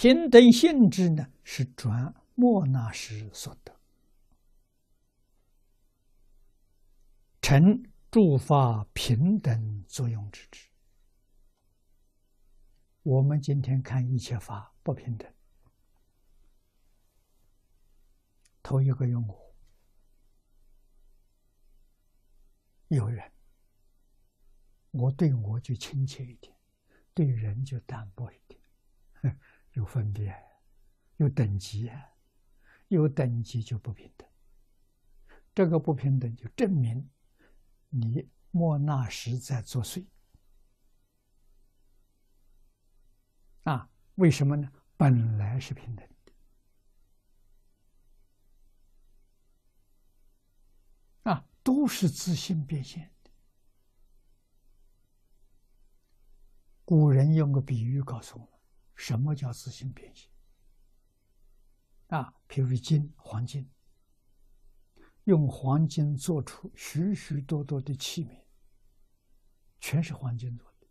平等性质呢，是转莫那时所得，成诸法平等作用之之。我们今天看一切法不平等，头一个用我，有人，我对我就亲切一点，对人就淡薄一点。有分别，有等级，有等级就不平等。这个不平等就证明你莫那时在作祟啊？为什么呢？本来是平等的啊，都是自信变现。古人用个比喻告诉我们。什么叫自性变现？啊，譬如金黄金，用黄金做出许许多多的器皿，全是黄金做的，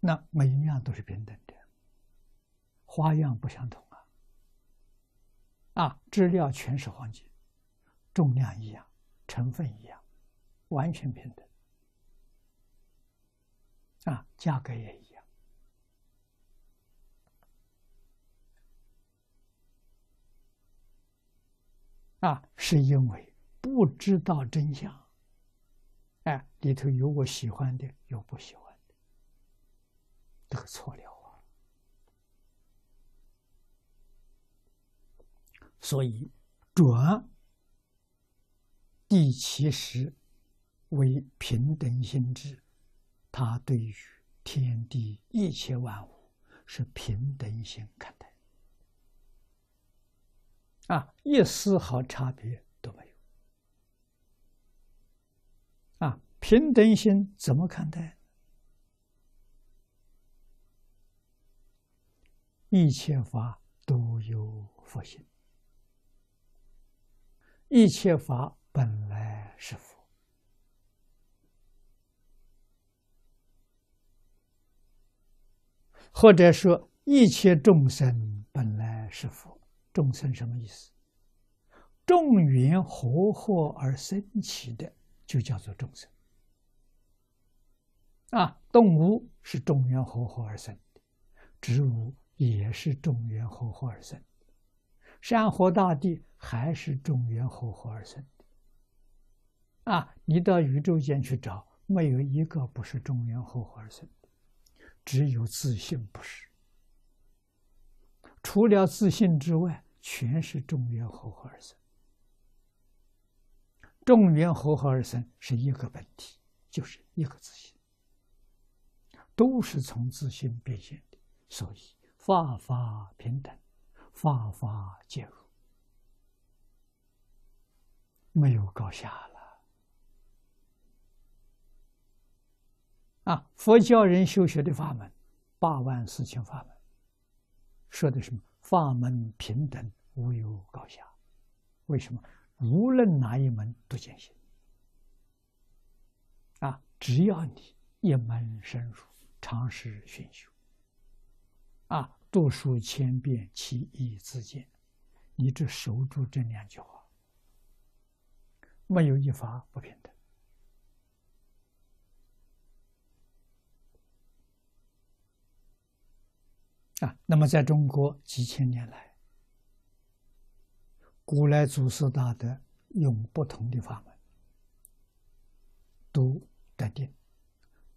那每一样都是平等的，花样不相同啊，啊，质料全是黄金，重量一样，成分一样，完全平等，啊，价格也一样。啊，是因为不知道真相。哎，里头有我喜欢的，有不喜欢的，得错了啊。所以，转第七识为平等心智，他对于天地一切万物是平等心看待。啊，一丝毫差别都没有。啊，平等心怎么看待？一切法都有佛性，一切法本来是佛，或者说一切众生本来是佛。众生什么意思？众缘合合而生起的，就叫做众生。啊，动物是众缘合合而生的，植物也是众缘合合而生的，山河大地还是众缘合合而生的。啊，你到宇宙间去找，没有一个不是众缘合合而生的，只有自信不是。除了自信之外，全是众缘合合而生。众缘合合而生是一个本体，就是一个自信，都是从自信变现的。所以法法平等，法法皆如，没有高下了。啊，佛教人修学的法门，八万四千法门。说的什么？法门平等，无有高下。为什么？无论哪一门都见行。啊，只要你一门深入，长时熏修，啊，读书千遍，其义自见。你只守住这两句话，没有一法不平等。啊，那么在中国几千年来，古来祖师大德用不同的法门，都得定，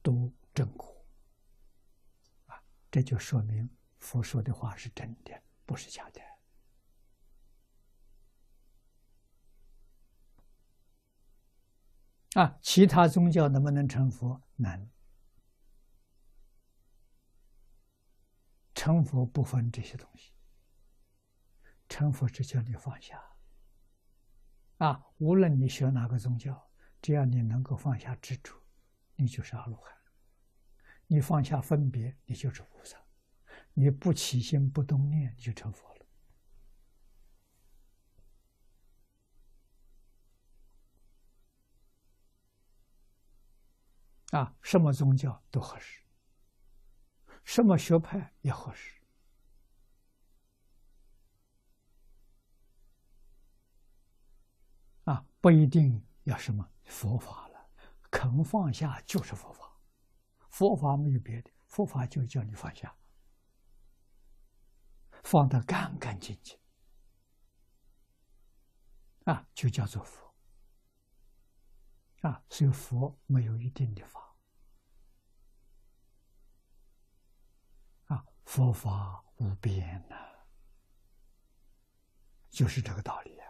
都正果。啊，这就说明佛说的话是真的，不是假的。啊，其他宗教能不能成佛？难。成佛不分这些东西，成佛是叫你放下。啊，无论你学哪个宗教，只要你能够放下执着，你就是阿罗汉。你放下分别，你就是菩萨。你不起心不动念，你就成佛了。啊，什么宗教都合适。什么学派也合适。啊不一定要什么佛法了肯放下就是佛法佛法没有别的佛法就叫你放下放得干干净净啊就叫做佛。啊所以佛没有一定的法。佛法无边呐，就是这个道理。